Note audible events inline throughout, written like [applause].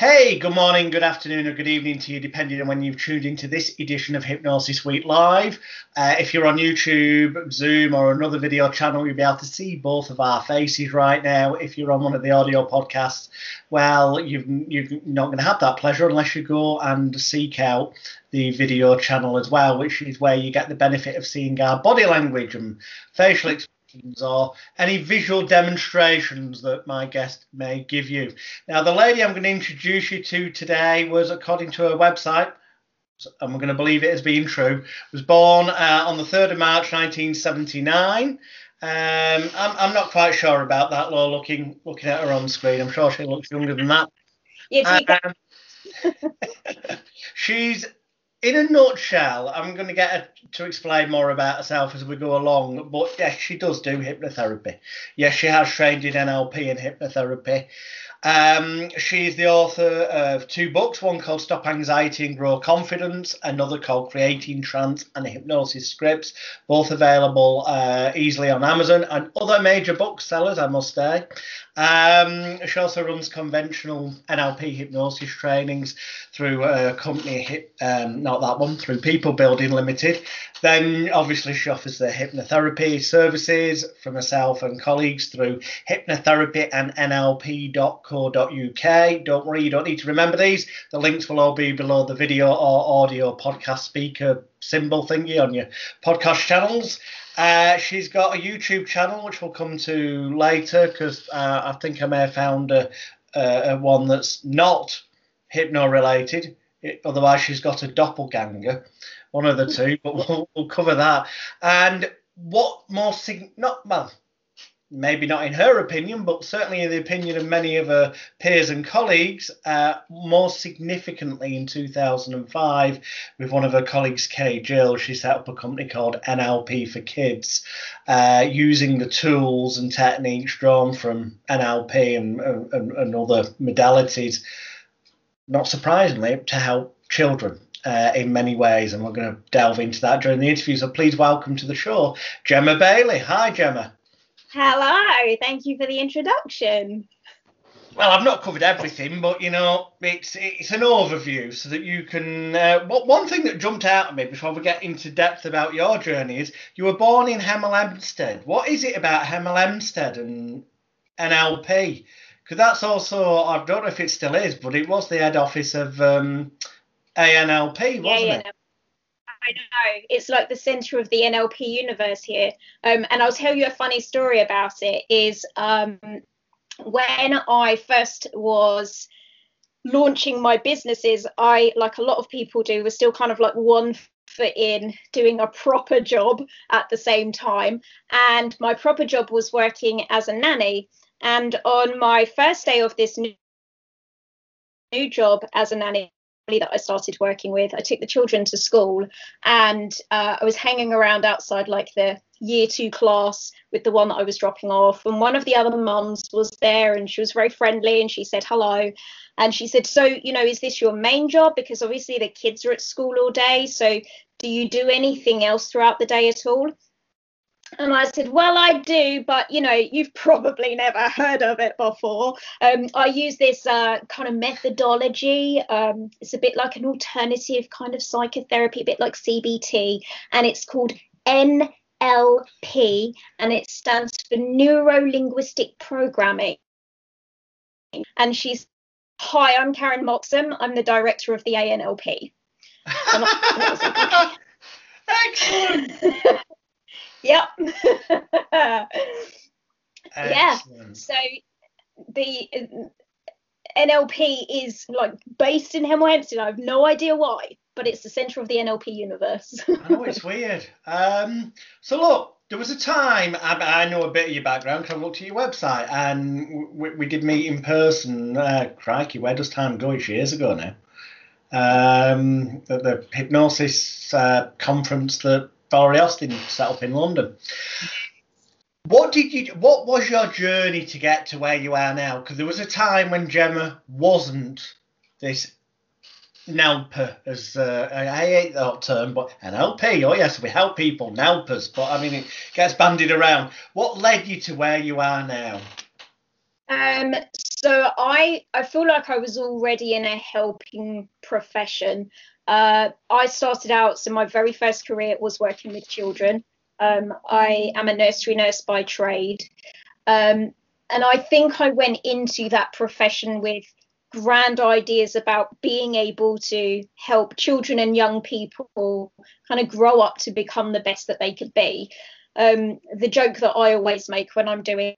Hey, good morning, good afternoon, or good evening to you, depending on when you've tuned into this edition of Hypnosis Week Live. Uh, if you're on YouTube, Zoom, or another video channel, you'll be able to see both of our faces right now. If you're on one of the audio podcasts, well, you've, you're not going to have that pleasure unless you go and seek out the video channel as well, which is where you get the benefit of seeing our body language and facial expressions or any visual demonstrations that my guest may give you. Now, the lady I'm going to introduce you to today was, according to her website, and we're going to believe it as being true, was born uh, on the 3rd of March 1979. Um, I'm, I'm not quite sure about that, Law, looking looking at her on screen. I'm sure she looks younger than that. Yeah, um, [laughs] she's in a nutshell, I'm going to get her to explain more about herself as we go along. But yes, she does do hypnotherapy. Yes, she has trained in NLP and hypnotherapy. Um, she's the author of two books, one called Stop Anxiety and Grow Confidence, another called Creating Trance and Hypnosis Scripts, both available uh, easily on Amazon and other major booksellers, I must say. Um, she also runs conventional NLP hypnosis trainings through a company, um, not that one, through People Building Limited. Then, obviously, she offers the hypnotherapy services for myself and colleagues through hypnotherapy and nlp.co.uk. Don't worry, you don't need to remember these. The links will all be below the video or audio podcast speaker symbol thingy on your podcast channels. Uh, she's got a YouTube channel which we'll come to later because uh, I think I may have found a, a, a one that's not hypno related. It, otherwise, she's got a doppelganger, one of the two. But we'll, we'll cover that. And what more sig- not well maybe not in her opinion, but certainly in the opinion of many of her peers and colleagues, uh, more significantly in 2005, with one of her colleagues, Kay Gill, she set up a company called NLP for Kids, uh, using the tools and techniques drawn from NLP and, and, and other modalities, not surprisingly, to help children. Uh, in many ways, and we're going to delve into that during the interview. So please welcome to the show, Gemma Bailey. Hi, Gemma. Hello, thank you for the introduction. Well, I've not covered everything, but you know, it's it's an overview so that you can. Uh, one thing that jumped out at me before we get into depth about your journey is you were born in Hemel Hempstead. What is it about Hemel Hempstead and NLP? Because that's also I don't know if it still is, but it was the head office of um, ANLP, wasn't yeah, it? I know. It's like the center of the NLP universe here. Um, and I'll tell you a funny story about it is um, when I first was launching my businesses, I, like a lot of people do, was still kind of like one foot in doing a proper job at the same time. And my proper job was working as a nanny. And on my first day of this new, new job as a nanny, that I started working with. I took the children to school and uh, I was hanging around outside like the year two class with the one that I was dropping off. And one of the other mums was there and she was very friendly and she said hello. And she said, So, you know, is this your main job? Because obviously the kids are at school all day. So, do you do anything else throughout the day at all? And I said, Well, I do, but you know, you've probably never heard of it before. Um, I use this uh, kind of methodology. Um, it's a bit like an alternative kind of psychotherapy, a bit like CBT, and it's called NLP, and it stands for Neuro Linguistic Programming. And she's, Hi, I'm Karen Moxom. I'm the director of the [laughs] ANLP. Excellent. [laughs] Yep. [laughs] yeah. So the NLP is like based in Hemel Hempstead. I have no idea why, but it's the centre of the NLP universe. I [laughs] know it's weird. Um, so look, there was a time I, I know a bit of your background because I looked at your website and we, we did meet in person. Uh, crikey, where does time go? It's years ago now. Um, the, the hypnosis uh, conference that Valerie Austin set up in London. What did you? What was your journey to get to where you are now? Because there was a time when Gemma wasn't this NLPer, as uh, I hate that term, but NLP. Oh yes, we help people, NLPers. But I mean, it gets bandied around. What led you to where you are now? Um. so I I feel like I was already in a helping profession. Uh, I started out so my very first career was working with children. Um, I am a nursery nurse by trade, um, and I think I went into that profession with grand ideas about being able to help children and young people kind of grow up to become the best that they could be. Um, the joke that I always make when I'm doing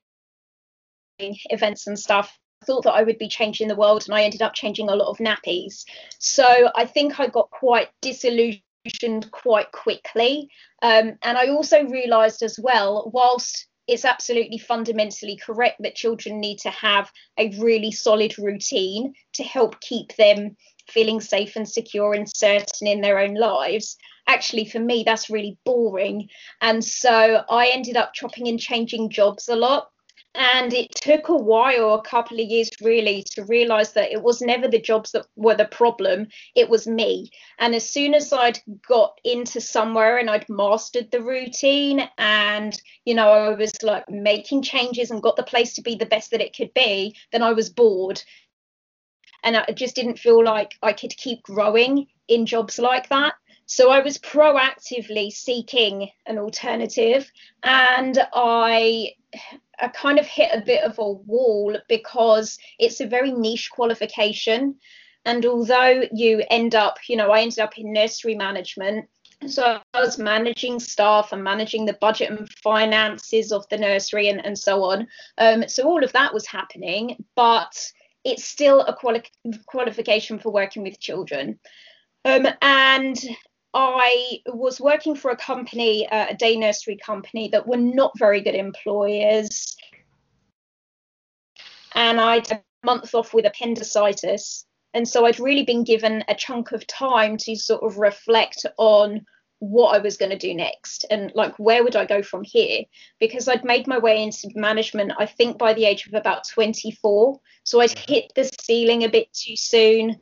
events and stuff thought that I would be changing the world and I ended up changing a lot of nappies. So I think I got quite disillusioned quite quickly. Um, and I also realised as well, whilst it's absolutely fundamentally correct that children need to have a really solid routine to help keep them feeling safe and secure and certain in their own lives. Actually, for me, that's really boring. And so I ended up chopping and changing jobs a lot and it took a while a couple of years really to realize that it was never the jobs that were the problem it was me. And as soon as i'd got into somewhere and i'd mastered the routine and you know i was like making changes and got the place to be the best that it could be then i was bored. And i just didn't feel like i could keep growing in jobs like that. So I was proactively seeking an alternative and I I kind of hit a bit of a wall because it's a very niche qualification. And although you end up, you know, I ended up in nursery management. So I was managing staff and managing the budget and finances of the nursery and, and so on. Um, so all of that was happening, but it's still a quali- qualification for working with children. Um, and I was working for a company, uh, a day nursery company, that were not very good employers. And I'd a month off with appendicitis. And so I'd really been given a chunk of time to sort of reflect on what I was going to do next and like where would I go from here because I'd made my way into management I think by the age of about 24 so I'd hit the ceiling a bit too soon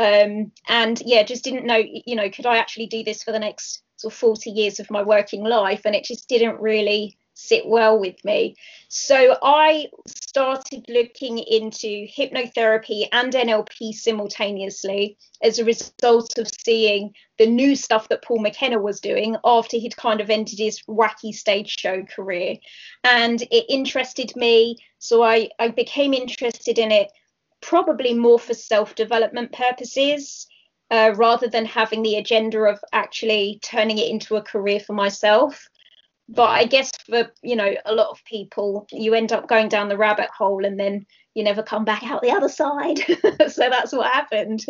um, and yeah just didn't know you know could i actually do this for the next sort of 40 years of my working life? And it just didn't really sit well with me. So i started looking into hypnotherapy and nlp simultaneously as a result of seeing the new stuff that paul mckenna was doing after he'd kind of ended his wacky stage show career. And it interested me so i i became interested in it probably more for self development purposes uh, rather than having the agenda of actually turning it into a career for myself. But I guess for you know a lot of people, you end up going down the rabbit hole and then you never come back out the other side. [laughs] so that's what happened.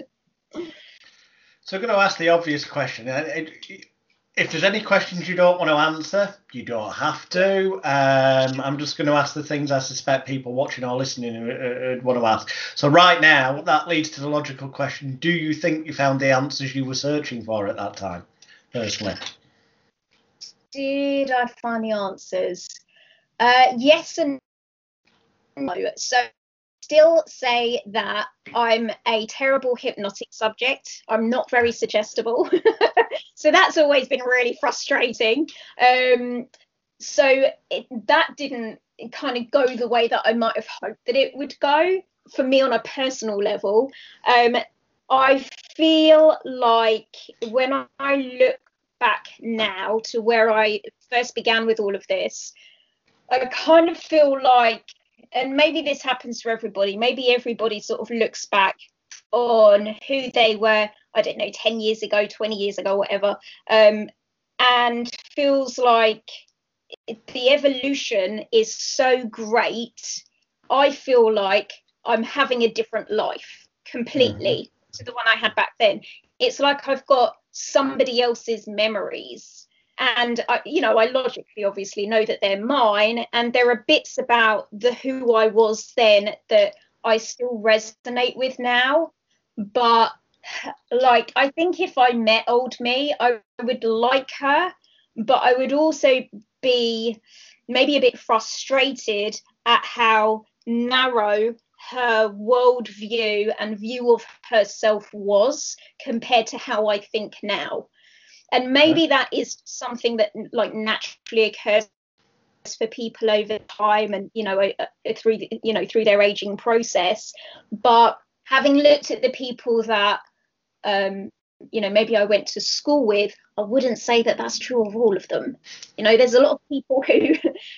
So I'm going to ask the obvious question. It, if there's any questions you don't want to answer, you don't have to. Um, I'm just going to ask the things I suspect people watching or listening uh, want to ask. So right now, that leads to the logical question: Do you think you found the answers you were searching for at that time, personally? Did I find the answers? Uh, yes and no. So still say that I'm a terrible hypnotic subject. I'm not very suggestible. [laughs] so that's always been really frustrating. Um, so it, that didn't kind of go the way that I might have hoped that it would go for me on a personal level. Um, I feel like when I look back now to where I first began with all of this, I kind of feel like and maybe this happens for everybody. Maybe everybody sort of looks back on who they were, I don't know, 10 years ago, 20 years ago, whatever, um, and feels like the evolution is so great. I feel like I'm having a different life completely mm-hmm. to the one I had back then. It's like I've got somebody else's memories and I, you know i logically obviously know that they're mine and there are bits about the who i was then that i still resonate with now. But like i think if i met old me i would like her but i would also be maybe a bit frustrated at how narrow her worldview and view of herself was compared to how I think now and maybe that is something that like naturally occurs for people over time and you know through you know through their aging process. But having looked at the people that um, you know maybe I went to school with, I wouldn't say that that's true of all of them. You know, there's a lot of people [laughs] who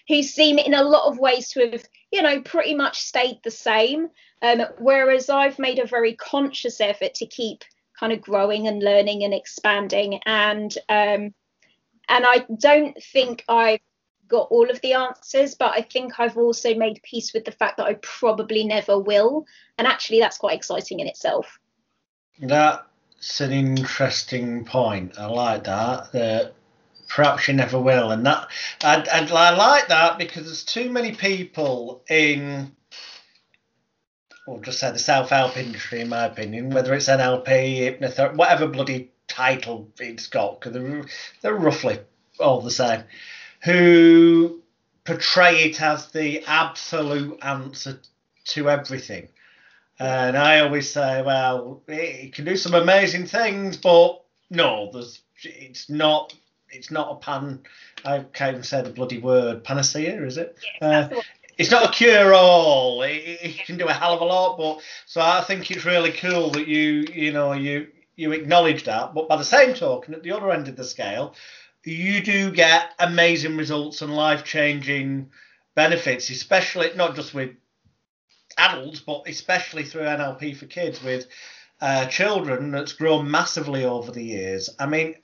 who seem in a lot of ways to have you know pretty much stayed the same, um, whereas I've made a very conscious effort to keep kind of growing and learning and expanding and um, and I don't think I've got all of the answers, but I think I've also made peace with the fact that I probably never will. And actually, that's quite exciting in itself. That's an interesting point. I like that. That perhaps you never will, and that I, I, I like that because there's too many people in. Or just say the self-help industry, in my opinion, whether it's NLP, hypnotherapy, whatever bloody title it's got, because they're, they're roughly all the same who portray it as the absolute answer to everything. And I always say, well, it can do some amazing things, but no, there's it's not it's not a pan. I can't even say the bloody word panacea, is it? Yes, uh, it's not a cure all. It, it, can do a hell of a lot, but so I think it's really cool that you you know you you acknowledge that. But by the same token, at the other end of the scale, you do get amazing results and life changing benefits, especially not just with adults, but especially through NLP for kids with uh, children that's grown massively over the years. I mean,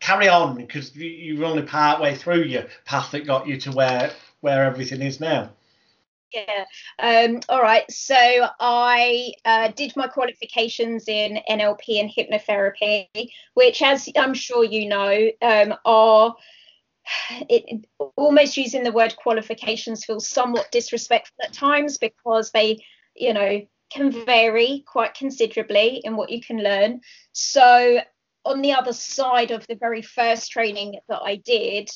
carry on because you're only part way through your path that got you to where where everything is now. Yeah. Um, all right. So I uh, did my qualifications in NLP and hypnotherapy, which, as I'm sure you know, um, are it, almost using the word qualifications feels somewhat disrespectful at times because they, you know, can vary quite considerably in what you can learn. So on the other side of the very first training that I did,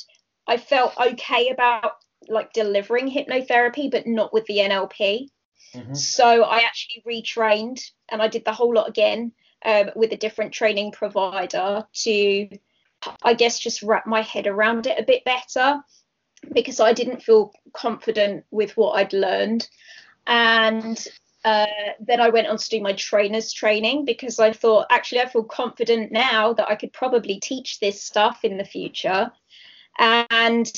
I felt okay about like delivering hypnotherapy, but not with the NLP. Mm-hmm. So I actually retrained and I did the whole lot again um, with a different training provider to, I guess, just wrap my head around it a bit better because I didn't feel confident with what I'd learned. And uh, then I went on to do my trainer's training because I thought, actually, I feel confident now that I could probably teach this stuff in the future. And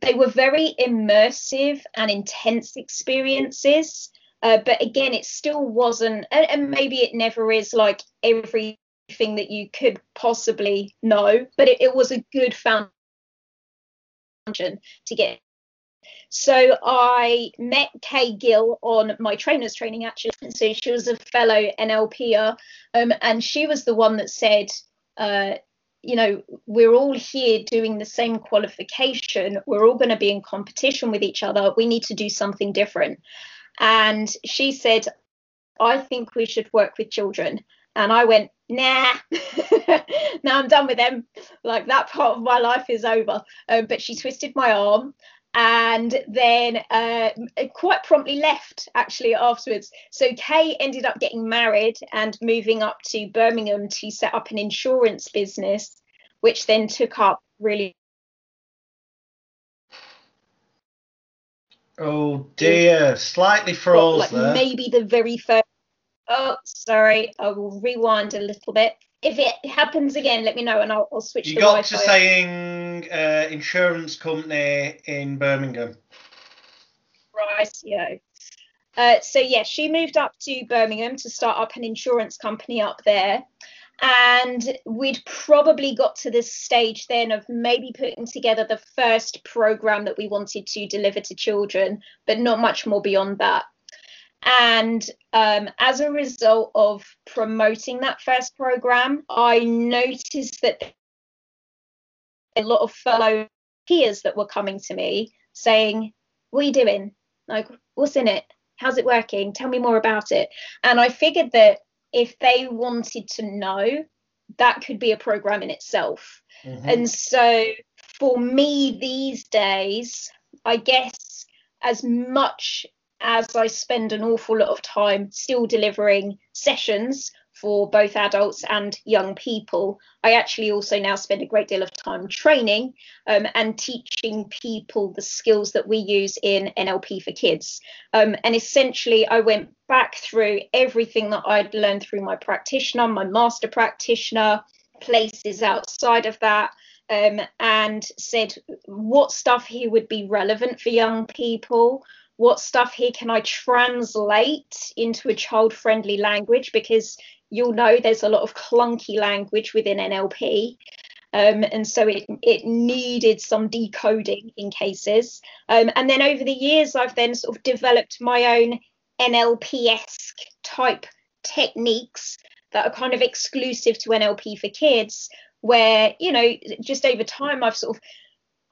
they were very immersive and intense experiences. Uh, but again, it still wasn't, and, and, maybe it never is like everything that you could possibly know, but it, it was a good foundation to get. So I met Kay Gill on my trainer's training actually. So she was a fellow NLPer, um, and she was the one that said, uh, you know, we're all here doing the same qualification. We're all going to be in competition with each other. We need to do something different. And she said, I think we should work with children. And I went, nah, [laughs] now I'm done with them. Like that part of my life is over. Um, but she twisted my arm and then uh, quite promptly left actually afterwards. So Kay ended up getting married and moving up to Birmingham to set up an insurance business, which then took up really. Oh dear, slightly froze like there. Maybe the very first. Oh, sorry, I will rewind a little bit if it happens again, let me know and I'll, I'll switch. You got Wi-Fi. to saying uh, insurance company in Birmingham. Right, yeah. Uh, so yeah, she moved up to Birmingham to start up an insurance company up there, and we'd probably got to this stage then of maybe putting together the first program that we wanted to deliver to children, but not much more beyond that. And um, as a result of promoting that first program, I noticed that a lot of fellow peers that were coming to me saying, What are you doing? Like, what's in it? How's it working? Tell me more about it. And I figured that if they wanted to know, that could be a program in itself. Mm-hmm. And so for me these days, I guess as much as I spend an awful lot of time still delivering sessions for both adults and young people. I actually also now spend a great deal of time training um, and teaching people the skills that we use in NLP for kids. Um, and essentially, I went back through everything that I'd learned through my practitioner, my master practitioner, places outside of that. Um, and said what stuff here would be relevant for young people, what stuff here can I translate into a child friendly language because you'll know there's a lot of clunky language within NLP. Um, and so it, it needed some decoding in cases. Um, and then over the years, I've then sort of developed my own NLP esque type techniques that are kind of exclusive to NLP for kids, where, you know, just over time, I've sort of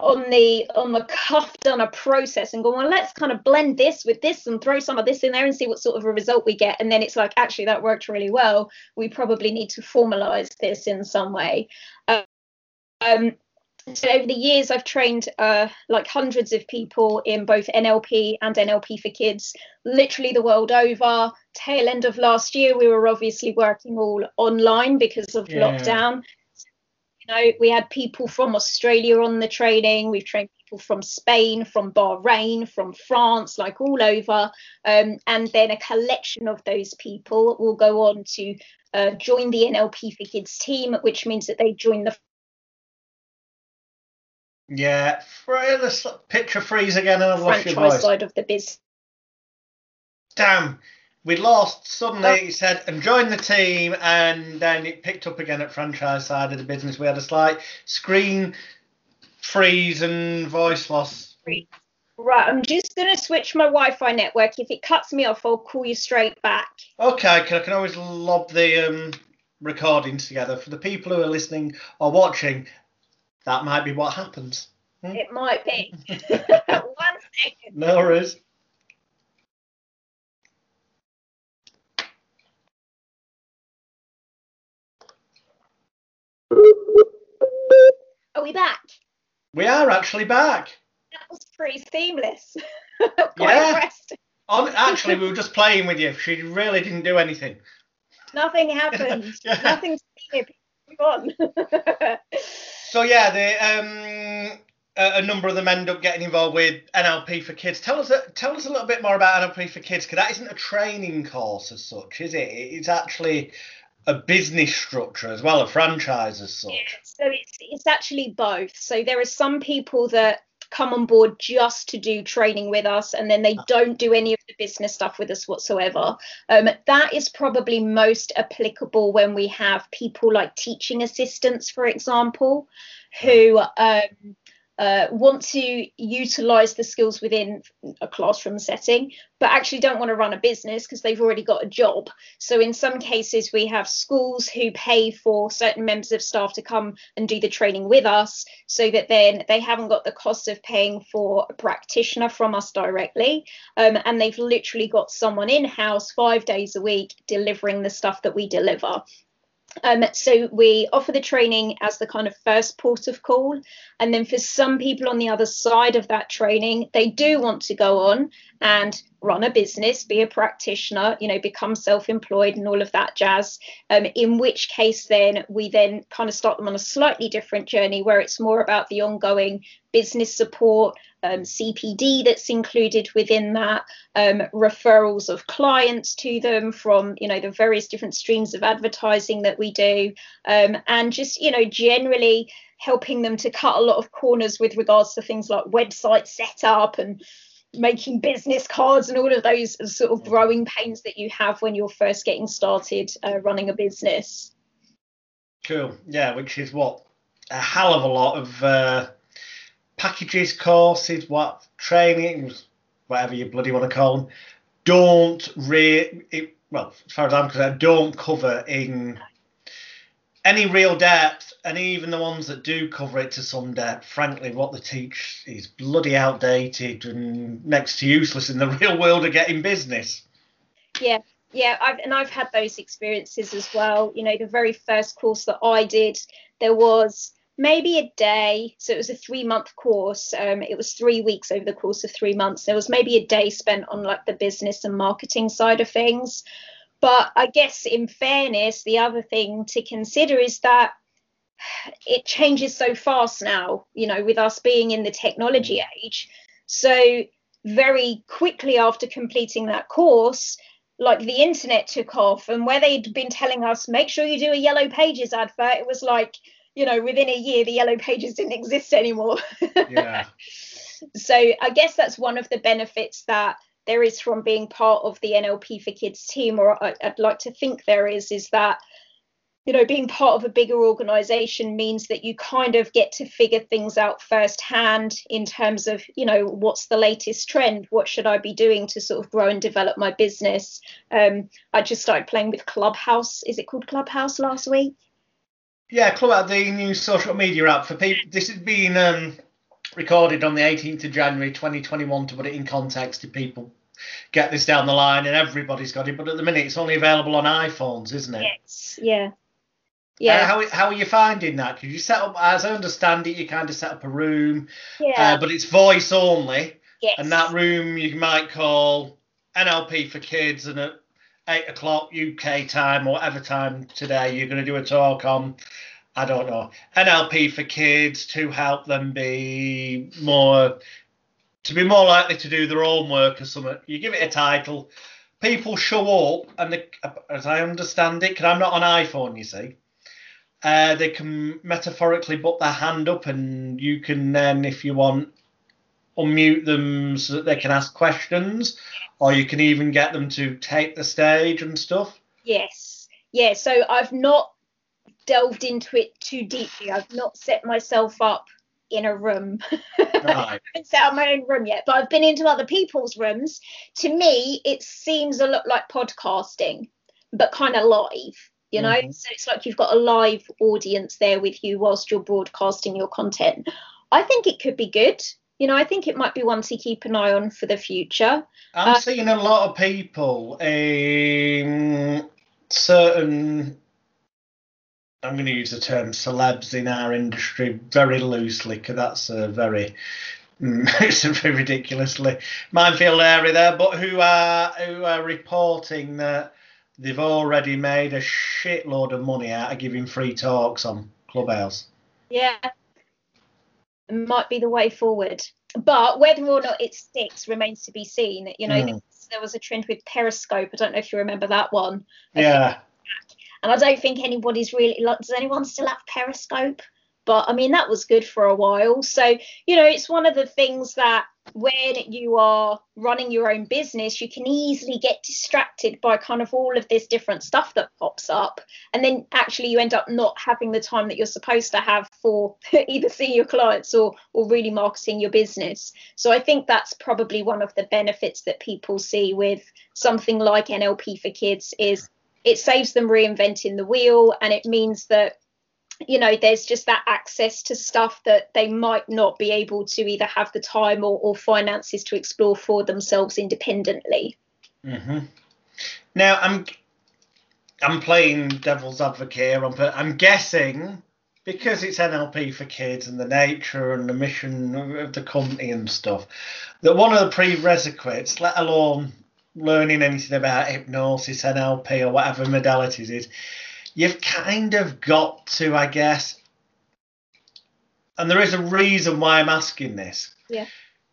on the on the cuff done a process and go well let's kind of blend this with this and throw some of this in there and see what sort of a result we get. And then it's like actually that worked really well. We probably need to formalize this in some way. Um, so over the years i've trained uh, like hundreds of people in both nlp and nlp for kids literally the world over. Tail end of last year we were obviously working all online because of yeah. lockdown know, we had people from Australia on the training. We've trained people from Spain, from Bahrain, from France, like all over. Um, and then a collection of those people will go on to uh, join the NLP for Kids team, which means that they join the yeah, the picture freeze again and I've lost your voice. side of the business. Damn, we lost. Suddenly he said, and join the team, and then it picked up again at franchise side of the business. We had a slight screen freeze and voice loss. Right, I'm just going to switch my Wi-Fi network. If it cuts me off, I'll call you straight back. Okay, I can always lob the um, recordings together for the people who are listening or watching. That might be what happens. Hmm? It might be. [laughs] [laughs] One second. No worries. Are we back? We are actually back. That was pretty seamless. [laughs] yeah. On, actually, we were just playing with you. She really didn't do anything. Nothing happened. [laughs] yeah. Nothing. on. [laughs] so yeah, the um, a, a, number of them end up getting involved with NLP for Kids. Tell us, a, tell us a little bit more about NLP for Kids, because that isn't a training course as such, is it? It's actually a business structure as well, a franchise as such. Yeah, so it's it's actually both. So there are some people that come on board just to do training with us and then they ah. don't do any of the business stuff with us whatsoever um, that is probably most applicable when we have people like teaching assistants for example who um, uh, want to utilize the skills within a classroom setting, but actually don't want to run a business because they've already got a job. So, in some cases, we have schools who pay for certain members of staff to come and do the training with us so that then they haven't got the cost of paying for a practitioner from us directly. Um, and they've literally got someone in house five days a week delivering the stuff that we deliver. Um, so we offer the training as the kind of first port of call. And then for some people on the other side of that training, they do want to go on and run a business, be a practitioner, you know, become self-employed and all of that jazz. Um, in which case, then we then kind of start them on a slightly different journey where it's more about the ongoing business support, um, CPD that's included within that, um, referrals of clients to them from you know the various different streams of advertising that we do, um, and just you know generally helping them to cut a lot of corners with regards to things like website setup and making business cards and all of those sort of growing pains that you have when you're first getting started uh, running a business. Cool. Yeah, which is what a hell of a lot of uh, packages, courses, what trainings, whatever you bloody want to call them, don't really, well, as far as I'm concerned, don't cover in any real depth, and even the ones that do cover it to some depth, frankly, what they teach is bloody outdated and next to useless in the [laughs] real world of getting business. Yeah, yeah, I've and I've had those experiences as well. You know, the very first course that I did, there was maybe a day. So it was a three month course. Um, it was three weeks over the course of three months. There was maybe a day spent on like the business and marketing side of things but I guess in fairness, the other thing to consider is that it changes so fast now, you know, with us being in the technology age. So, very quickly after completing that course, like the internet took off, and where they'd been telling us, make sure you do a Yellow Pages advert, it was like, you know, within a year, the Yellow Pages didn't exist anymore. [laughs] Yeah. so, I guess that's one of the benefits that there is from being part of the NLP for Kids team, or I'd like to think there is, is that you know, being part of a bigger organization means that you kind of get to figure things out firsthand in terms of, you know, what's the latest trend? What should I be doing to sort of grow and develop my business? Um, I just started playing with Clubhouse. Is it called Clubhouse last week? Yeah, Clubhouse, the new social media app for people. This has been um, recorded on the 18th of January 2021 to put it in context to people get this down the line and everybody's got it but at the minute it's only available on iPhones isn't it yes yeah yeah. Uh, how, how are you finding that? Because you set up, as I understand it, you kind of set up a room, yeah. Uh, but it's voice only. Yes. And that room you might call NLP for kids, and at eight o'clock UK time or whatever time today, you're going to do a talk on, I don't know, NLP for kids to help them be more, to be more likely to do their own work or something. You give it a title, people show up, and the, as I understand it, because I'm not on iPhone, you see uh, they can metaphorically put their hand up, and you can then, if you want, unmute them so that they can ask questions, or you can even get them to take the stage and stuff. Yes, yeah. So I've not delved into it too deeply. I've not set myself up in a room. [laughs] Right. I haven't set up my own room yet, but I've been into other people's rooms. To me, it seems a lot like podcasting, but kind of live you know mm-hmm. so it's like you've got a live audience there with you whilst you're broadcasting your content i think it could be good you know i think it might be one to keep an eye on for the future i'm uh, seeing a lot of people um certain i'm going to use the term celebs in our industry very loosely because that's a very [laughs] it's a very ridiculously minefield area there but who are who are reporting that they've already made a shitload of money out of giving free talks on Clubhouse. Yeah, might be the way forward. But whether or not it sticks remains to be seen. You know, mm. there was a trend with Periscope. I don't know if you remember that one. Yeah. And I don't think anybody's really. Like, does anyone still have Periscope? But I mean, that was good for a while. So, you know, it's one of the things that when you are running your own business, you can easily get distracted by kind of all of this different stuff that pops up. And then actually you end up not having the time that you're supposed to have for [laughs] either seeing your clients or, or really marketing your business. So I think that's probably one of the benefits that people see with something like NLP for kids is it saves them reinventing the wheel and it means that you know there's just that access to stuff that they might not be able to either have the time or, or finances to explore for themselves independently mm-hmm. now i'm i'm playing devil's advocate here, but i'm guessing because it's nlp for kids and the nature and the mission of the company and stuff that one of the prerequisites let alone learning anything about hypnosis nlp or whatever modalities is you've kind of got to, I guess, and there is a reason why I'm asking this. Yeah.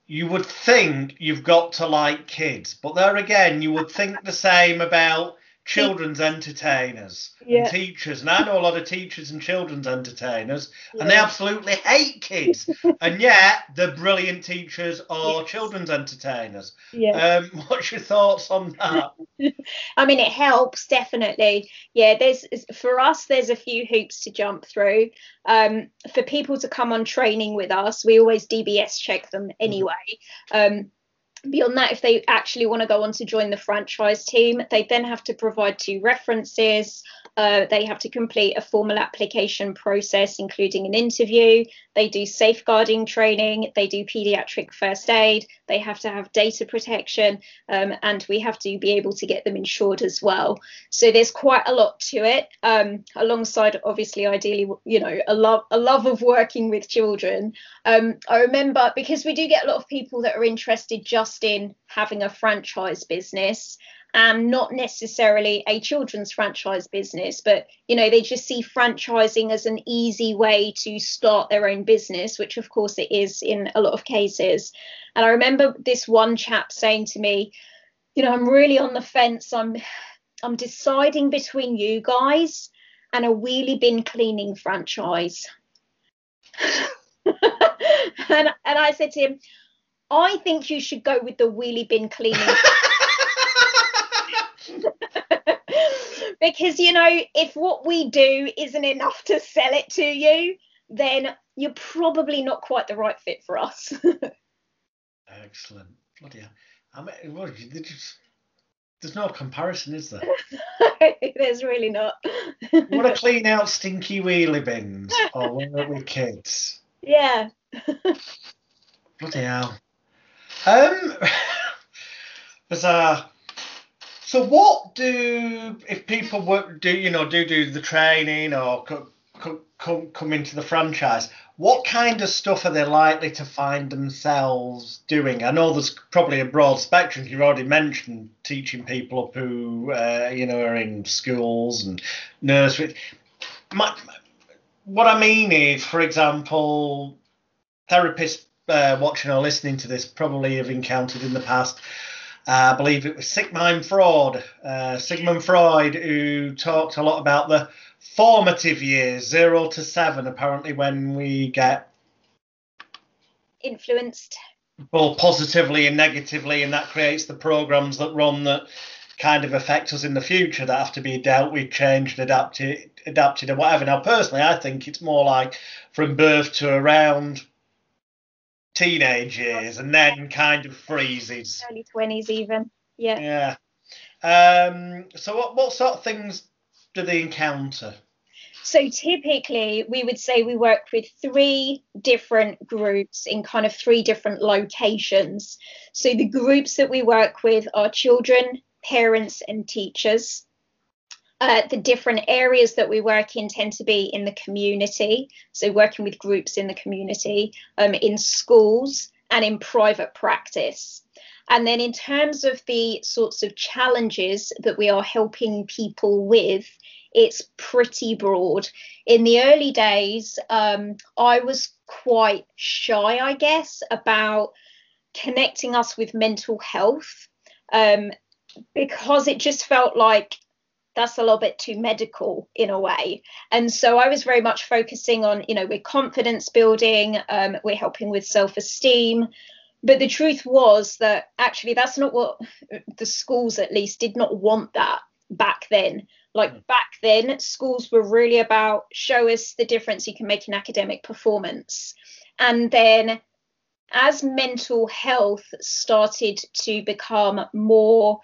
You would think you've got to like kids, but there again, you would think the same about children's entertainers yeah. and teachers. And I know a lot of teachers and children's entertainers, yeah. and they absolutely hate kids. [laughs] and yet they're brilliant teachers or yes. children's entertainers. Yeah. Um, what's your thoughts on that? [laughs] I mean, it helps definitely. Yeah, there's for us, there's a few hoops to jump through. Um, for people to come on training with us, we always DBS check them mm-hmm. anyway. Um, beyond that, if they actually want to go on to join the franchise team, they then have to provide two references. Uh, they have to complete a formal application process, including an interview. They do safeguarding training. They do pediatric first aid. They have to have data protection, um, and we have to be able to get them insured as well. So there's quite a lot to it. Um, alongside, obviously, ideally, you know, a love a love of working with children. Um, I remember because we do get a lot of people that are interested just in having a franchise business and not necessarily a children's franchise business but you know they just see franchising as an easy way to start their own business which of course it is in a lot of cases. And i remember this one chap saying to me you know i'm really on the fence. I'm i'm deciding between you guys and a wheelie bin cleaning franchise. [laughs] And and i said to him i think you should go with the wheelie bin cleaning [laughs] because you know if what we do isn't enough to sell it to you then you're probably not quite the right fit for us. [laughs] Excellent. Bloody hell. I mean, well, there's no comparison is there? [laughs] There's really not. [laughs] Want to clean out stinky wheelie bins. Or when we kids. Yeah. Bloody hell. Um bizarre so what do if people do you know do do the training or come come come into the franchise? What kind of stuff are they likely to find themselves doing? I know there's probably a broad spectrum. You've already mentioned teaching people up who uh, you know are in schools and nurseries. My, what I mean is, for example, therapists uh, watching or listening to this probably have encountered in the past uh, I believe it was Sigmund Freud, uh, Sigmund Freud, who talked a lot about the formative years, zero to seven, apparently, when we get influenced both positively and negatively, and that creates the programs that run that kind of affect us in the future that have to be dealt with, changed, adapted, adapted, or whatever. Now, personally, I think it's more like from birth to around teenage years and then kind of freezes. Early 20s, even. Yeah. Yeah. Um, so, what, what sort of things do they encounter? So, typically, we would say we work with three different groups in kind of three different locations. So, the groups that we work with are children, parents, and teachers. Uh, the different areas that we work in tend to be in the community, so working with groups in the community, um, in schools, and in private practice. And then, in terms of the sorts of challenges that we are helping people with, it's pretty broad. In the early days, um, I was quite shy, I guess, about connecting us with mental health um, because it just felt like that's a little bit too medical in a way. And so I was very much focusing on, you know, we're confidence building, um, we're helping with self esteem. But the truth was that actually that's not what the schools, at least, did not want that back then. Like mm. back then, schools were really about show us the difference you can make in academic performance. And then as mental health started to become more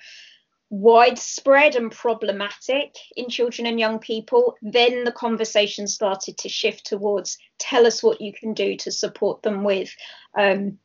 widespread and problematic in children and young people, then the conversation started to shift towards tell us what you can do to support them with um,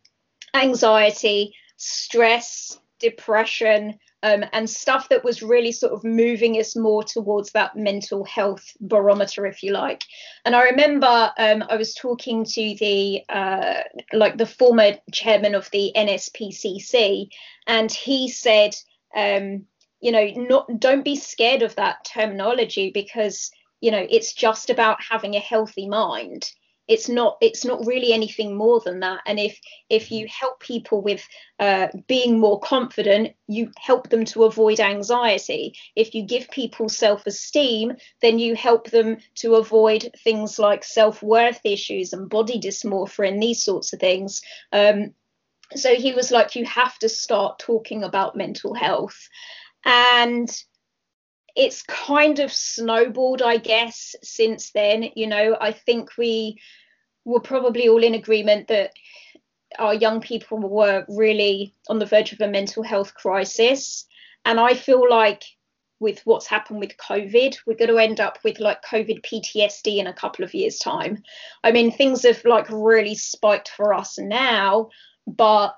anxiety, stress, depression, um, and stuff that was really sort of moving us more towards that mental health barometer, if you like. And I remember um, I was talking to the uh, like the former chairman of the NSPCC, and he said. Um, you know not don't be scared of that terminology because you know it's just about having a healthy mind. It's not it's not really anything more than that. And if if you help people with uh, being more confident you help them to avoid anxiety. If you give people self-esteem then you help them to avoid things like self-worth issues and body dysmorphia and these sorts of things. Um, so he was like you have to start talking about mental health and it's kind of snowballed, I guess, since then. You know, I think we were probably all in agreement that our young people were really on the verge of a mental health crisis. And I feel like with what's happened with COVID, we're going to end up with like COVID PTSD in a couple of years' time. I mean, things have like really spiked for us now, but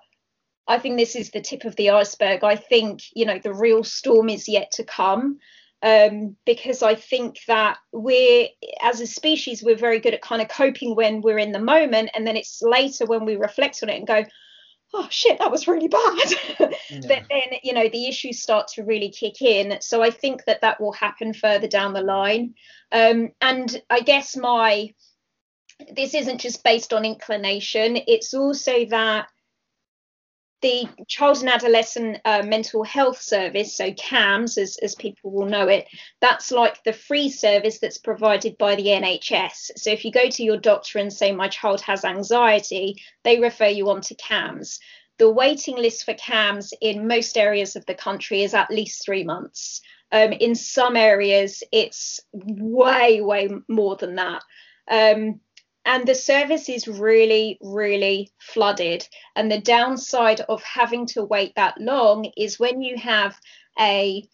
I think this is the tip of the iceberg. I think, you know, the real storm is yet to come. Um, because I think that we're, as a species, we're very good at kind of coping when we're in the moment. And then it's later when we reflect on it and go, oh shit, that was really bad. [laughs] Yeah. but then, you know, the issues start to really kick in. So I think that that will happen further down the line. Um, and I guess my, this isn't just based on inclination, it's also that the child and adolescent uh, mental health service so CAMHS as, as people will know it that's like the free service that's provided by the nhs so if you go to your doctor and say my child has anxiety they refer you on to CAMHS. The waiting list for CAMHS in most areas of the country is at least three months. Um, in some areas it's way way more than that. Um, and the service is really really flooded. And the downside of having to wait that long is when you have a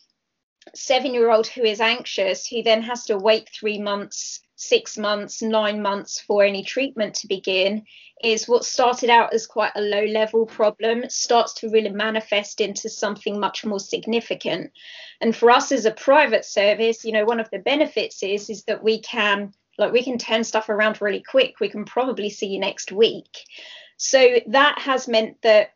seven year old who is anxious who then has to wait three months six months nine months for any treatment to begin is what started out as quite a low level problem starts to really manifest into something much more significant. And for us as a private service you know one of the benefits is is that we can like we can turn stuff around really quick. We can probably see you next week. So that has meant that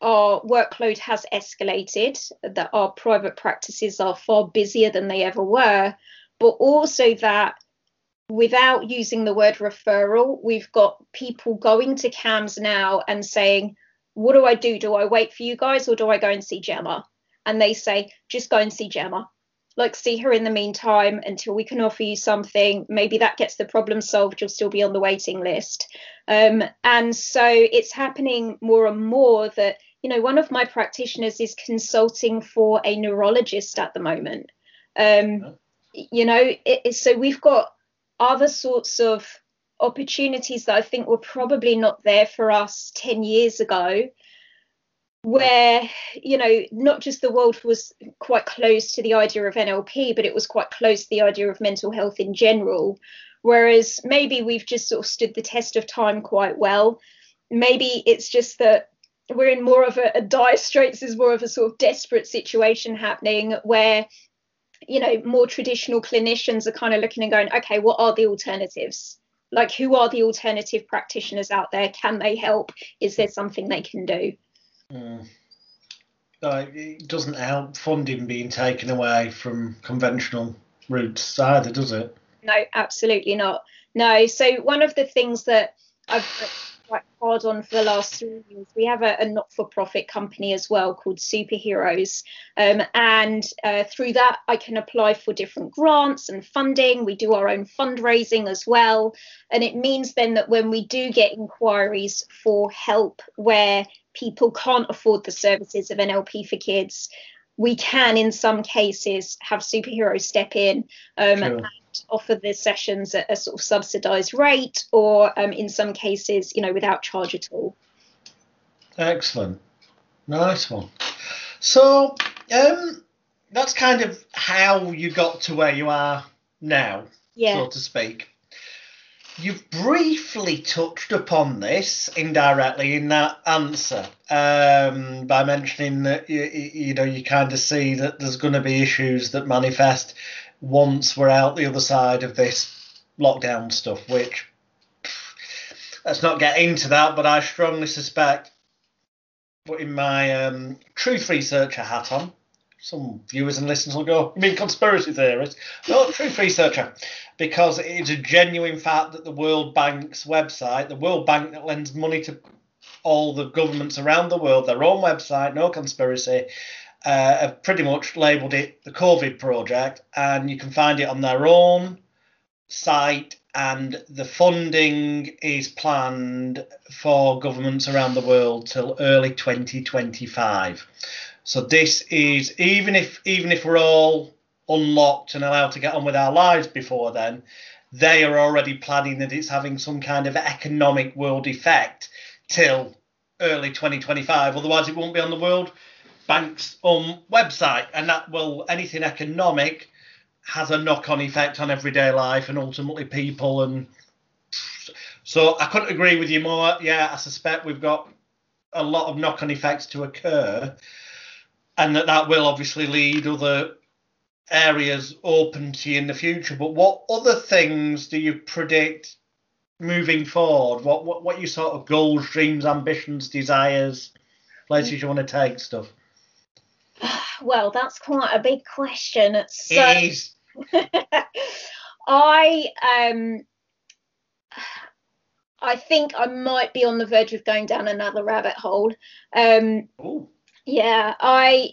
our workload has escalated, that our private practices are far busier than they ever were, but also that without using the word referral, we've got people going to CAMHS now and saying, What do I do? Do I wait for you guys or do I go and see Gemma? And they say, Just go and see Gemma like see her in the meantime until we can offer you something. Maybe that gets the problem solved. You'll still be on the waiting list. Um, and so it's happening more and more that you know one of my practitioners is consulting for a neurologist at the moment. Um, you know it, so we've got other sorts of opportunities that i think were probably not there for us 10 years ago where you know not just the world was quite close to the idea of NLP but it was quite close to the idea of mental health in general. Whereas maybe we've just sort of stood the test of time quite well. Maybe it's just that we're in more of a, a dire straits is more of a sort of desperate situation happening where you know more traditional clinicians are kind of looking and going okay what are the alternatives? Like who are the alternative practitioners out there? Can they help? Is there something they can do Mm. it doesn't help funding being taken away from conventional routes either, does it? No, absolutely not. No. So one of the things that I've quite hard on for the last three years. We have a, a not-for-profit company as well called Superheroes, um, and uh, through that I can apply for different grants and funding. We do our own fundraising as well, and it means then that when we do get inquiries for help where people can't afford the services of NLP for kids, we can, in some cases, have superheroes step in um, sure. and offer the sessions at a sort of subsidised rate, or um, in some cases, you know, without charge at all. Excellent, nice one. So um, that's kind of how you got to where you are now, yeah. so to speak. You've briefly touched upon this indirectly in that answer um, by mentioning that you, you know you kind of see that there's going to be issues that manifest once we're out the other side of this lockdown stuff. Which let's not get into that, but I strongly suspect, putting my um, truth researcher hat on, some viewers and listeners will go, "You mean conspiracy theorist?" No, truth researcher because it is a genuine fact that the World Bank's website, the World Bank that lends money to all the governments around the world, their own website, no conspiracy, uh, have pretty much labelled it the COVID project, and you can find it on their own site. And the funding is planned for governments around the world till early 2025. So this is even if even if we're all unlocked and allowed to get on with our lives before then, they are already planning that it's having some kind of economic world effect till early 2025. Otherwise, it won't be on the World Bank's own website, and that will anything economic has a knock-on effect on everyday life and ultimately people. And so I couldn't agree with you more. Yeah, I suspect we've got a lot of knock-on effects to occur, and that that will obviously lead other areas open to you in the future. But what other things do you predict moving forward? What what what your sort of goals, dreams, ambitions, desires places you want to take stuff? [sighs] Well, that's quite a big question. So, it is. [laughs] I um I think I might be on the verge of going down another rabbit hole. Um, Ooh. Yeah, I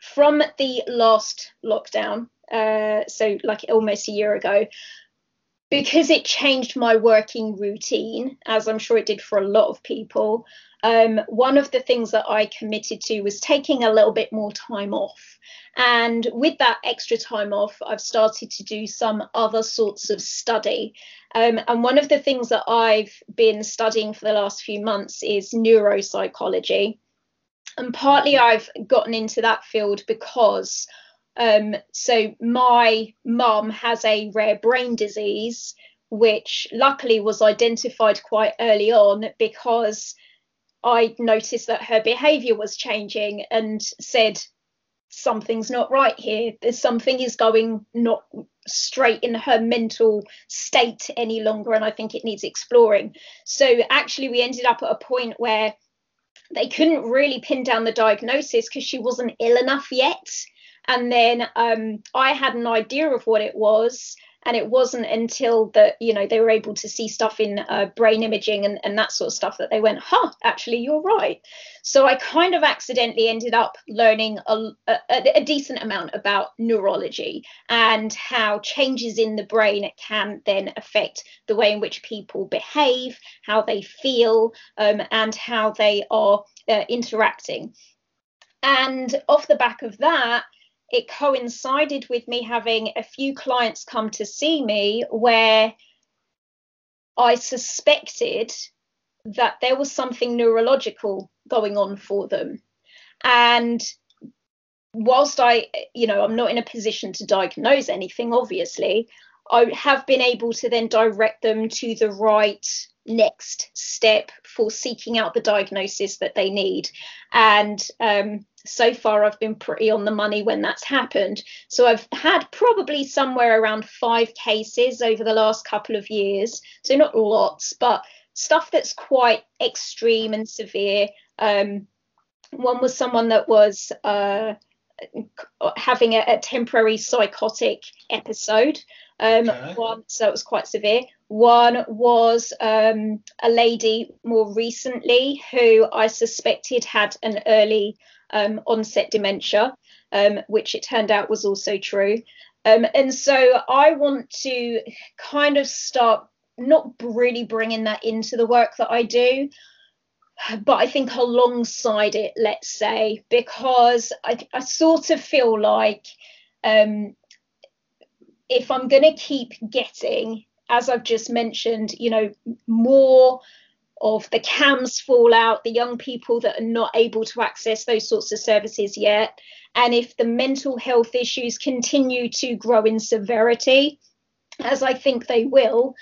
from the last lockdown, uh, so like almost a year ago, because it changed my working routine, as I'm sure it did for a lot of people. Um, one of the things that I committed to was taking a little bit more time off. And with that extra time off, I've started to do some other sorts of study. Um, and one of the things that I've been studying for the last few months is neuropsychology. And partly I've gotten into that field because um, so my mum has a rare brain disease, which luckily was identified quite early on because I noticed that her behavior was changing and said, something's not right here. There's something is going not straight in her mental state any longer, and I think it needs exploring. So actually, we ended up at a point where they couldn't really pin down the diagnosis because she wasn't ill enough yet. And then um, I had an idea of what it was, and it wasn't until that you know they were able to see stuff in uh, brain imaging and, and that sort of stuff that they went huh actually you're right. So i kind of accidentally ended up learning a, a, a decent amount about neurology and how changes in the brain can then affect the way in which people behave how they feel um, and how they are uh, interacting. And off the back of that it coincided with me having a few clients come to see me where I suspected that there was something neurological going on for them. And whilst I, you know, I'm not in a position to diagnose anything, obviously, I have been able to then direct them to the right next step for seeking out the diagnosis that they need. And um, so far I've been pretty on the money when that's happened. So I've had probably somewhere around five cases over the last couple of years. So not lots, but stuff that's quite extreme and severe. Um, one was someone that was uh, having a, a, temporary psychotic episode. Um, okay. One, so it was quite severe. One was um, a lady more recently who I suspected had an early um, onset dementia, um, which it turned out was also true. Um, and so I want to kind of start not really bringing that into the work that I do, but I think alongside it, let's say, because I, I sort of feel like um, if I'm going to keep getting, as I've just mentioned, you know, more of the CAMHS fallout, the young people that are not able to access those sorts of services yet. And if the mental health issues continue to grow in severity, as I think they will,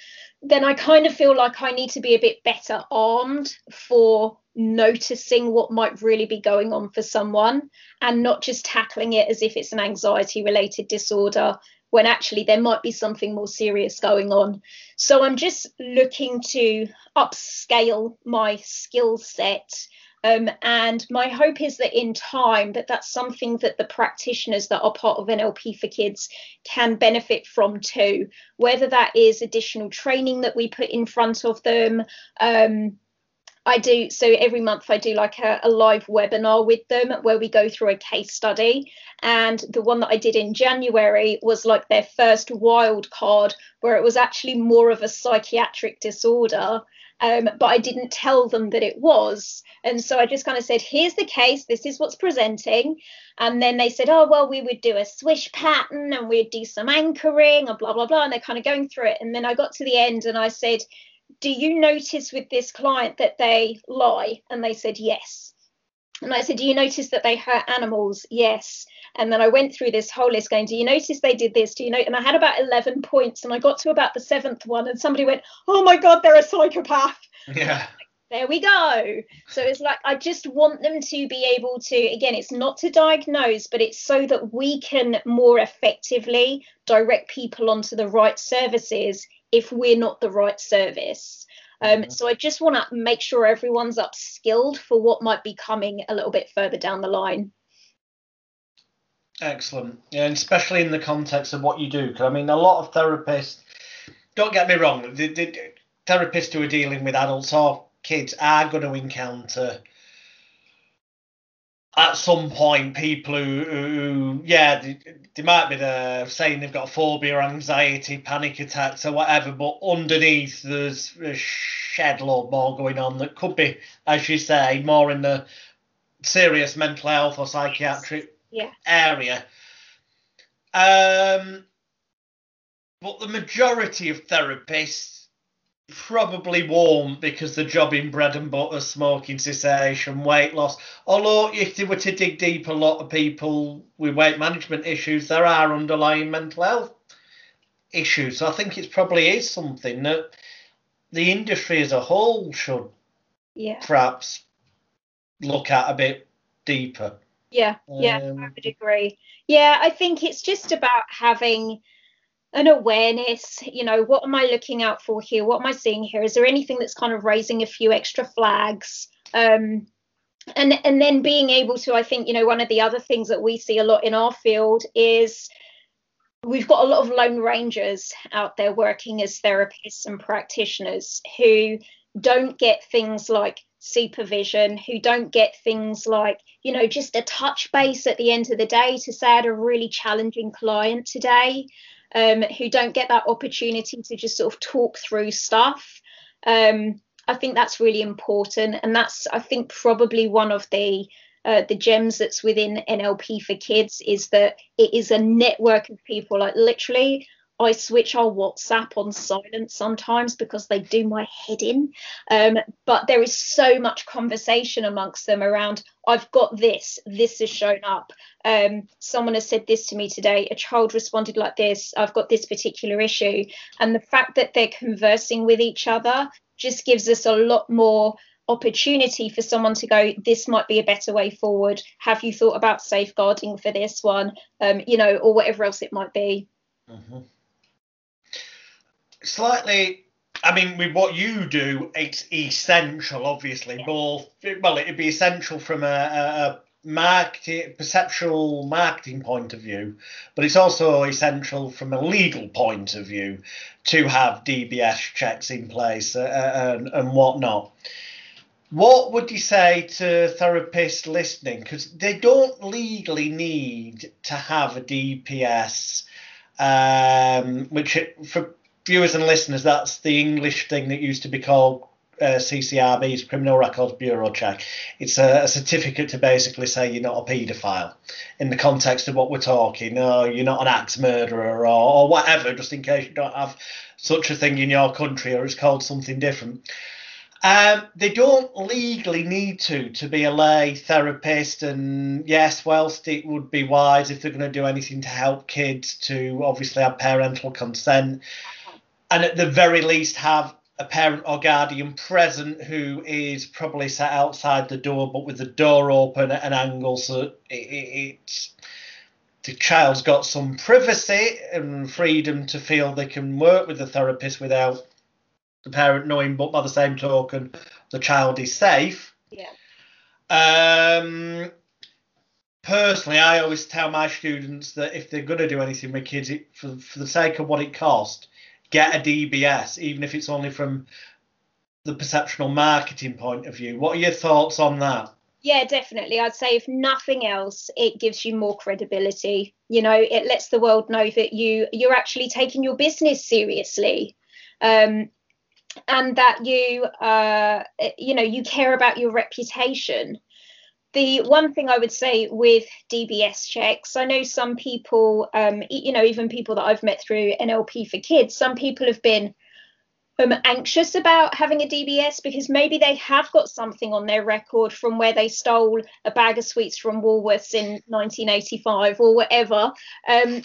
then I kind of feel like I need to be a bit better armed for noticing what might really be going on for someone and not just tackling it as if it's an anxiety related disorder when actually there might be something more serious going on. So I'm just looking to upscale my skill set. Um, and my hope is that in time that that's something that the practitioners that are part of NLP for Kids can benefit from too, whether that is additional training that we put in front of them, um, I do so every month I do like a, a, live webinar with them where we go through a case study. And the one that I did in January was like their first wild card where it was actually more of a psychiatric disorder um, but I didn't tell them that it was. And so I just kind of said here's the case. This is what's presenting. And then they said oh well we would do a swish pattern and we'd do some anchoring and blah blah blah. And they're kind of going through it. And then I got to the end and I said do you notice with this client that they lie? And they said, yes. And I said, do you notice that they hurt animals? Yes. And then I went through this whole list going, do you notice they did this? Do you know? And I had about 11 points and I got to about the seventh one and somebody went, oh my God, they're a psychopath. [laughs] Yeah. There we go. So it's like, I just want them to be able to, again, it's not to diagnose, but it's so that we can more effectively direct people onto the right services if we're not the right service. Um, mm-hmm. So I just want to make sure everyone's upskilled for what might be coming a little bit further down the line. Excellent. Yeah, and especially in the context of what you do. Because I mean, a lot of therapists, don't get me wrong, the, the therapists who are dealing with adults or kids are going to encounter at some point people who, who yeah, they, they, might be there saying they've got phobia, anxiety, panic attacks, or whatever, but underneath there's a shed load more going on that could be, as you say, more in the serious mental health or psychiatric yeah. area. Um, but the majority of therapists probably won't because the job in bread and butter, smoking cessation, weight loss. Although, if they were to dig deep, a lot of people with weight management issues, there are underlying mental health issues. So I think it probably is something that the industry as a whole should yeah. perhaps look at a bit deeper. Yeah, yeah, um, I would agree. Yeah, I think it's just about having an awareness you know what am i looking out for here? What am i seeing here? Is there anything that's kind of raising a few extra flags? Um, and and then being able to i think you know one of the other things that we see a lot in our field is we've got a lot of lone rangers out there working as therapists and practitioners who don't get things like supervision who don't get things like you know just a touch base at the end of the day to say i had a really challenging client today um, who don't get that opportunity to just sort of talk through stuff. Um, I think that's really important, and that's I think probably one of the uh, the gems that's within NLP for kids is that it is a network of people. Like literally, I switch our WhatsApp on silent sometimes because they do my head in. Um, but there is so much conversation amongst them around, I've got this, this has shown up. Um, someone has said this to me today, a child responded like this, I've got this particular issue. And the fact that they're conversing with each other just gives us a lot more opportunity for someone to go this might be a better way forward have you thought about safeguarding for this one um, you know or whatever else it might be mm-hmm slightly I mean, with what you do, it's essential, obviously. Both, well, it'd be essential from a, a marketing, perceptual marketing point of view, but it's also essential from a legal point of view to have DBS checks in place uh, uh, and, and whatnot. What would you say to therapists listening? Because they don't legally need to have a DBS, um, which for viewers and listeners, that's the English thing that used to be called uh, CCRB's Criminal Records Bureau check. It's a, a, certificate to basically say you're not a paedophile in the context of what we're talking. No, you're not an axe murderer or, or whatever, just in case you don't have such a thing in your country or it's called something different. Um, they don't legally need to to be a lay therapist, and yes, whilst it would be wise if they're going to do anything to help kids to obviously have parental consent, and at the very least have a parent or guardian present who is probably sat outside the door but with the door open at an angle so it, it, it's the child's got some privacy and freedom to feel they can work with the therapist without the parent knowing but by the same token the child is safe. Yeah. Um personally i always tell my students that if they're going to do anything with kids it, for, for the sake of what it costs get a DBS, even if it's only from the perceptional marketing point of view. What are your thoughts on that? Yeah, definitely. I'd say if nothing else, it gives you more credibility. You know, it lets the world know that you you're actually taking your business seriously. Um, and that you uh, you know you care about your reputation the one thing I would say with DBS checks, I know some people, um, you know, even people that I've met through NLP for Kids, some people have been um, anxious about having a DBS because maybe they have got something on their record from where they stole a bag of sweets from Woolworths in 1985 or whatever. Um,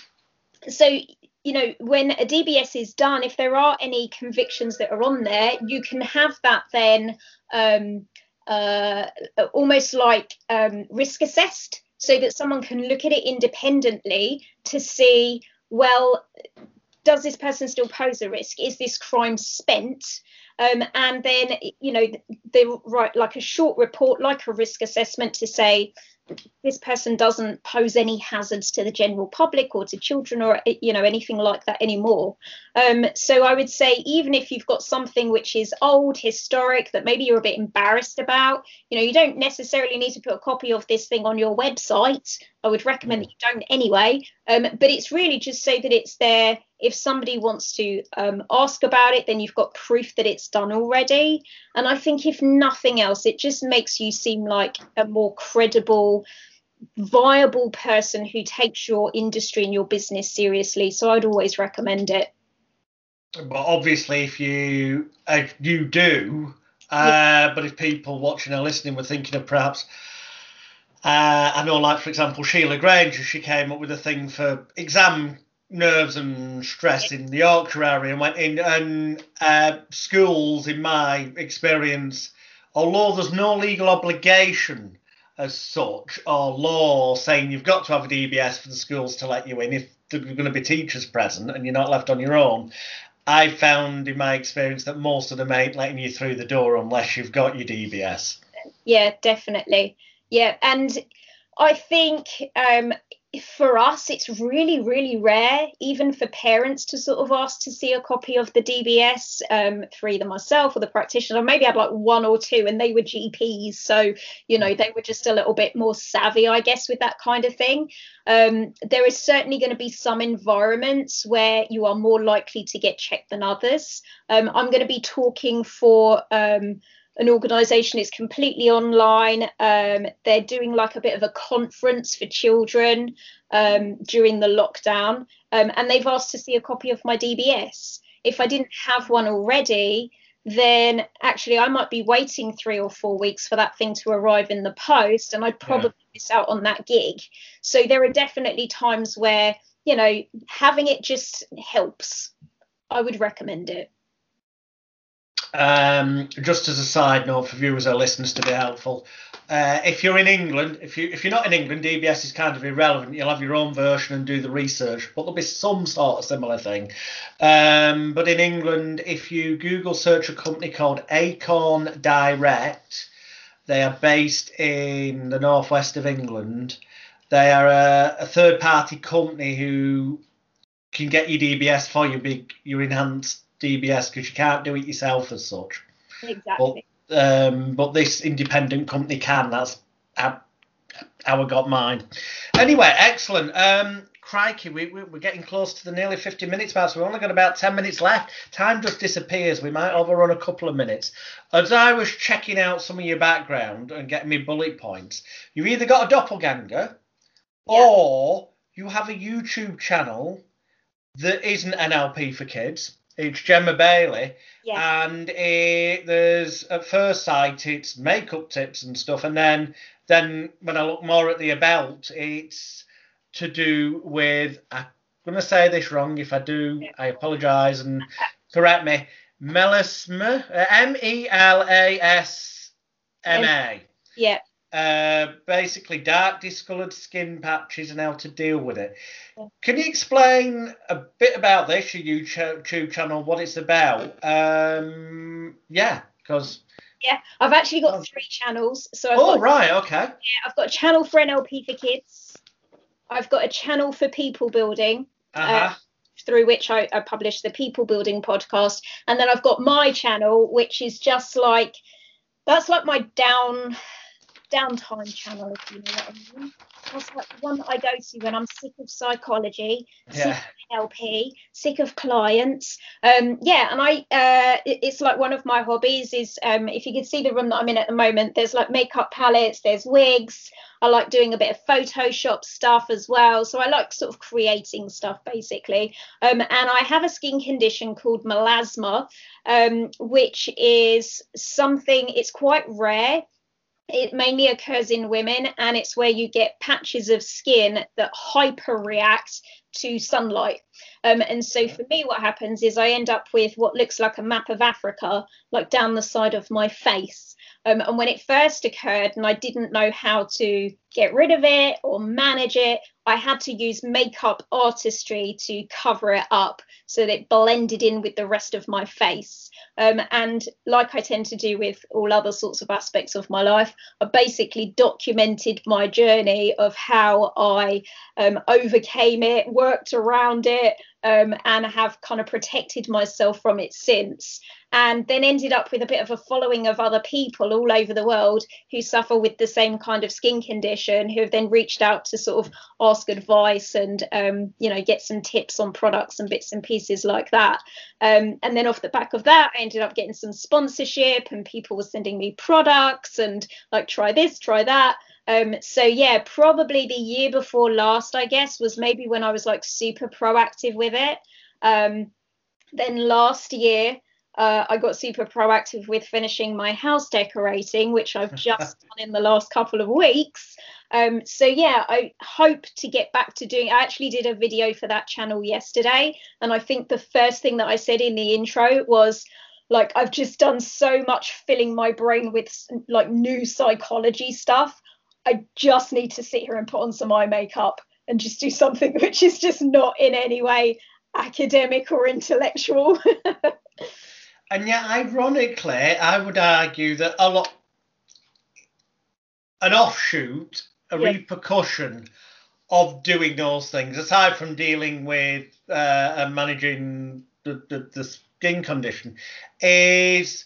so you know, when a DBS is done, if there are any convictions that are on there, you can have that then um, uh, almost like um, risk assessed so that someone can look at it independently to see well does this person still pose a risk? Is this crime spent? Um, and then, you know, they write like a short report, like a risk assessment to say, this person doesn't pose any hazards to the general public or to children or you know anything like that anymore. Um, so i would say even if you've got something which is old historic that maybe you're a bit embarrassed about you know you don't necessarily need to put a copy of this thing on your website. I would recommend that you don't anyway um, but it's really just so that it's there if somebody wants to um, ask about it then you've got proof that it's done already and i think if nothing else it just makes you seem like a more credible viable person who takes your industry and your business seriously. So I'd always recommend it. But obviously, if you uh, you do, uh, yeah. but if people watching or listening were thinking of perhaps, uh, I know, like for example, Sheila Granger, she came up with a thing for exam nerves and stress in the Yorkshire area and went in and uh, schools, in my experience, although there's no legal obligation as such or law saying you've got to have a DBS for the schools to let you in if there are going to be teachers present and you're not left on your own. I found in my experience that most of them ain't letting you through the door unless you've got your DBS. Yeah, definitely. Yeah, and I think um, for us, it's really, really rare, even for parents to sort of ask to see a copy of the DBS um, for either myself or the practitioner. I maybe had like one or two, and they were GPs, so you know they were just a little bit more savvy, I guess, with that kind of thing. Um, there is certainly going to be some environments where you are more likely to get checked than others. Um, I'm going to be talking for um, an organization is completely online. Um, they're doing like a bit of a conference for children um, during the lockdown. Um, and they've asked to see a copy of my dbs if i didn't have one already then actually i might be waiting three or four weeks for that thing to arrive in the post and i'd probably yeah. miss out on that gig. So there are definitely times where you know having it just helps. I would recommend it um, just as a side note for viewers or listeners to be helpful, uh, if you're in England, if you if you're not in England, DBS is kind of irrelevant. You'll have your own version and do the research, but there'll be some sort of similar thing. Um, but in England, if you Google search a company called Acorn Direct, they are based in the northwest of England. They are a, a third party company who can get you DBS for your big your enhanced DBS because you can't do it yourself as such. Exactly. But, um, but this independent company can. That's how, how I got mine. Anyway, excellent. Um, crikey, we, we, are getting close to the nearly 50 minutes mark, so we've only got about 10 minutes left. Time just disappears. We might overrun a couple of minutes. As I was checking out some of your background and getting me bullet points, you either got a doppelganger yeah. or you have a YouTube channel that isn't NLP for kids it's Gemma Bailey, yeah. and it, there's at first sight it's makeup tips and stuff, and then then when I look more at the about, it's to do with I'm gonna say this wrong. If I do. I apologise and correct me. Melasma, uh, M E L A S M A. Yeah. Uh, basically dark discoloured skin patches and how to deal with it. Can you explain a bit about this, your YouTube channel, what it's about? Um, yeah, because. Yeah, I've actually got oh. three channels. So I've oh, got, right, okay. Yeah, I've got a channel for NLP for kids. I've got a channel for people building. Uh-huh. Uh, through which I, I publish the people building podcast and then i've got my channel which is just like that's like my down downtime channel, if you know what I mean. That's like the one that I go to when I'm sick of psychology, yeah. sick of LP, sick of clients. Um, yeah, and I, uh, it's like one of my hobbies is um, if you can see the room that I'm in at the moment, there's like makeup palettes, there's wigs. I like doing a bit of Photoshop stuff as well. So I like sort of creating stuff basically. Um, and I have a skin condition called melasma, um, which is something, it's quite rare it mainly occurs in women and it's where you get patches of skin that hyperreact to sunlight. Um, and so for me, what happens is I end up with what looks like a map of Africa, like down the side of my face. Um, and when it first occurred, and I didn't know how to get rid of it or manage it, I had to use makeup artistry to cover it up so that it blended in with the rest of my face. Um, and like I tend to do with all other sorts of aspects of my life, I basically documented my journey of how I um, overcame it, worked around it, um, and have kind of protected myself from it since. And then ended up with a bit of a following of other people all over the world who suffer with the same kind of skin condition, who have then reached out to sort of ask advice and um, you know get some tips on products and bits and pieces like that. Um, and then off the back of that, I ended up getting some sponsorship, and people were sending me products and like try this, try that. Um, so yeah, probably the year before last, I guess, was maybe when I was like super proactive with it. Um, then last year, uh, I got super proactive with finishing my house decorating, which I've [laughs] just done in the last couple of weeks. Um, so yeah, I hope to get back to doing. I actually did a video for that channel yesterday, and I think the first thing that I said in the intro was like I've just done so much filling my brain with like new psychology stuff. I just need to sit here and put on some eye makeup and just do something [laughs] which is just not in any way academic or intellectual. [laughs] and yet, ironically, I would argue that a lot, an offshoot, a yeah. repercussion of doing those things, aside from dealing with uh, and managing the, the, the skin condition, is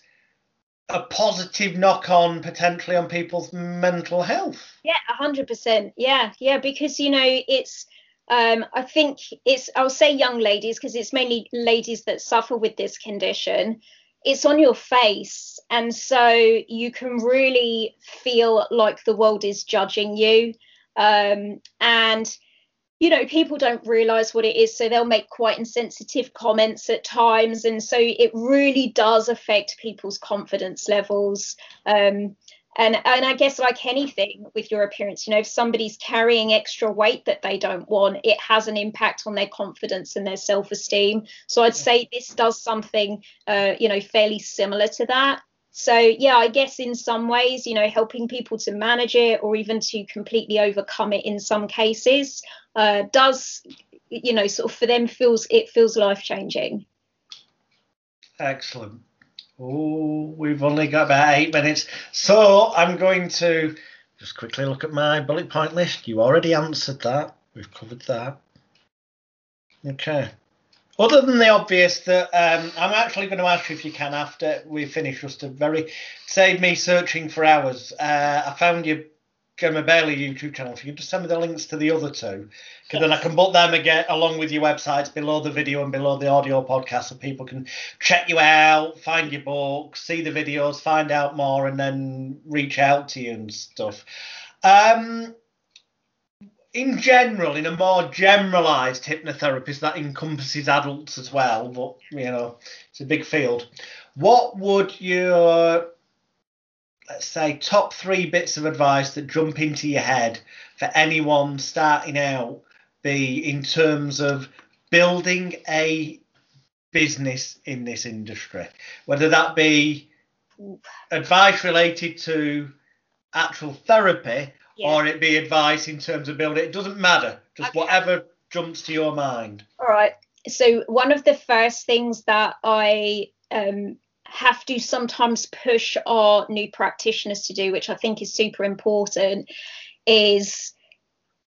a positive knock on potentially on people's mental health. Yeah, hundred percent. Yeah, yeah, because you know it's. Um, I think it's. I'll say young ladies because it's mainly ladies that suffer with this condition. It's on your face, and so you can really feel like the world is judging you. Um, and you know, people don't realize what it is, so they'll make quite insensitive comments at times. And so it really does affect people's confidence levels. Um, and, and I guess, like anything with your appearance, you know, if somebody's carrying extra weight that they don't want, it has an impact on their confidence and their self esteem. So I'd say this does something, uh, you know, fairly similar to that. So, yeah, I guess in some ways, you know, helping people to manage it or even to completely overcome it in some cases uh, does, you know, sort of for them feels it feels life changing. Excellent. Oh, we've only got about eight minutes. So I'm going to just quickly look at my bullet point list. You already answered that. We've covered that. Okay. Other than the obvious that um, I'm actually going to ask you if you can after we finish, just to very save me searching for hours. Uh, I found your Gemma Bailey YouTube channel. If you could just send me the links to the other two, because then I can put them again along with your websites below the video and below the audio podcast, so people can check you out, find your book, see the videos, find out more, and then reach out to you and stuff. Um, in general, in a more generalized hypnotherapist that encompasses adults as well, but you know, it's a big field. What would your let's say top three bits of advice that jump into your head for anyone starting out be in terms of building a business in this industry, whether that be advice related to actual therapy yeah. or it be advice in terms of building. It doesn't matter, just okay. whatever jumps to your mind. All right. So one of the first things that I um, have to sometimes push our new practitioners to do, which I think is super important, is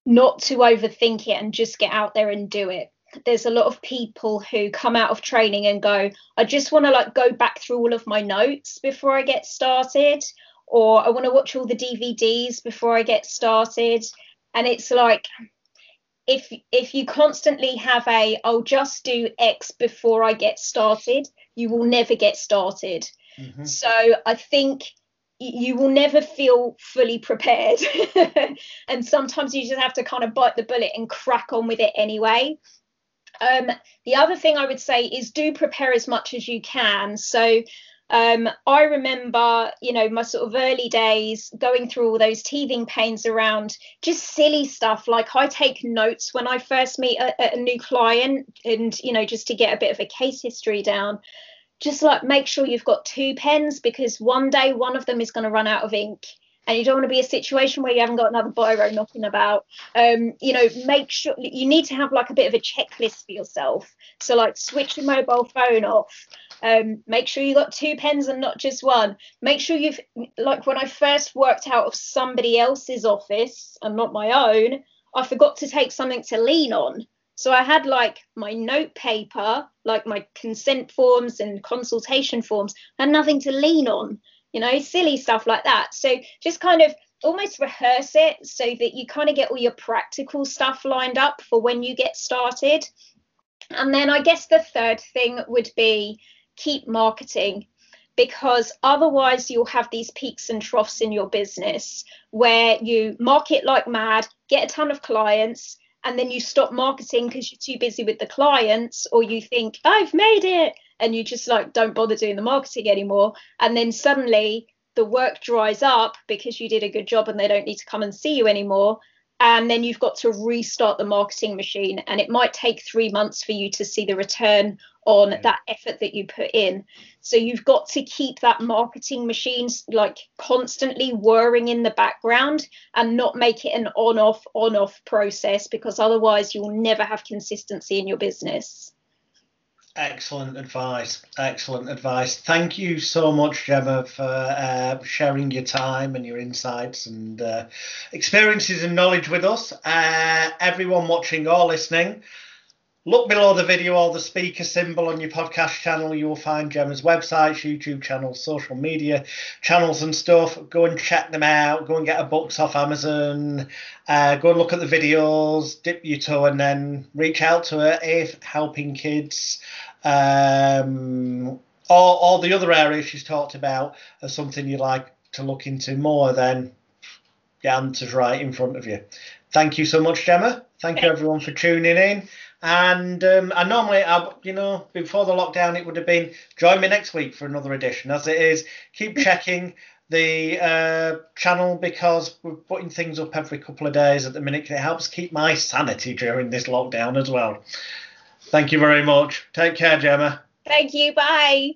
not to overthink it and just get out there and do it. There's a lot of people who come out of training and go, I just want to like go back through all of my notes before I get started or I want to watch all the DVDs before I get started. And it's like if if you constantly have a I'll just do X before I get started, you will never get started. Mm-hmm. So I think you will never feel fully prepared. [laughs] and sometimes you just have to kind of bite the bullet and crack on with it anyway. Um, the other thing I would say is do prepare as much as you can. So um, I remember, you know, my sort of early days going through all those teething pains around just silly stuff. Like I take notes when I first meet a, a new client and, you know, just to get a bit of a case history down. Just like make sure you've got two pens because one day one of them is going to run out of ink and you don't want to be a situation where you haven't got another biro knocking about. Um, you know, make sure you need to have like a bit of a checklist for yourself. So like switch your mobile phone off. Um, make sure you got two pens and not just one. Make sure you've like when I first worked out of somebody else's office and not my own, I forgot to take something to lean on. So I had like my note paper, like my consent forms and consultation forms, and nothing to lean on, you know, silly stuff like that. So just kind of almost rehearse it so that you kind of get all your practical stuff lined up for when you get started. And then I guess the third thing would be keep marketing because otherwise you'll have these peaks and troughs in your business where you market like mad, get a ton of clients, and then you stop marketing because you're too busy with the clients or you think i've made it and you just like don't bother doing the marketing anymore. And then suddenly the work dries up because you did a good job and they don't need to come and see you anymore. And then you've got to restart the marketing machine and it might take 3 months for you to see the return on yeah. that effort that you put in. So you've got to keep that marketing machine like constantly whirring in the background and not make it an on off on off process because otherwise you'll never have consistency in your business Excellent advice. Excellent advice. Thank you so much, Gemma, for uh, sharing your time and your insights and uh, experiences and knowledge with us. Uh, everyone watching or listening, Look below the video or the speaker symbol on your podcast channel. You will find Gemma's websites, YouTube channels, social media channels, and stuff. Go and check them out. Go and get her books off Amazon. Uh, go and look at the videos, dip your toe, and then reach out to her if helping kids um, or, or the other areas she's talked about are something you'd like to look into more. Then get answers right in front of you. Thank you so much, Gemma. Thank you everyone for tuning in. And um, normally, I, you know, before the lockdown, it would have been join me next week for another edition. As it is, keep [laughs] checking the uh, channel because we're putting things up every couple of days at the minute. It helps keep my sanity during this lockdown as well. Thank you very much. Take care, Gemma. Thank you. Bye.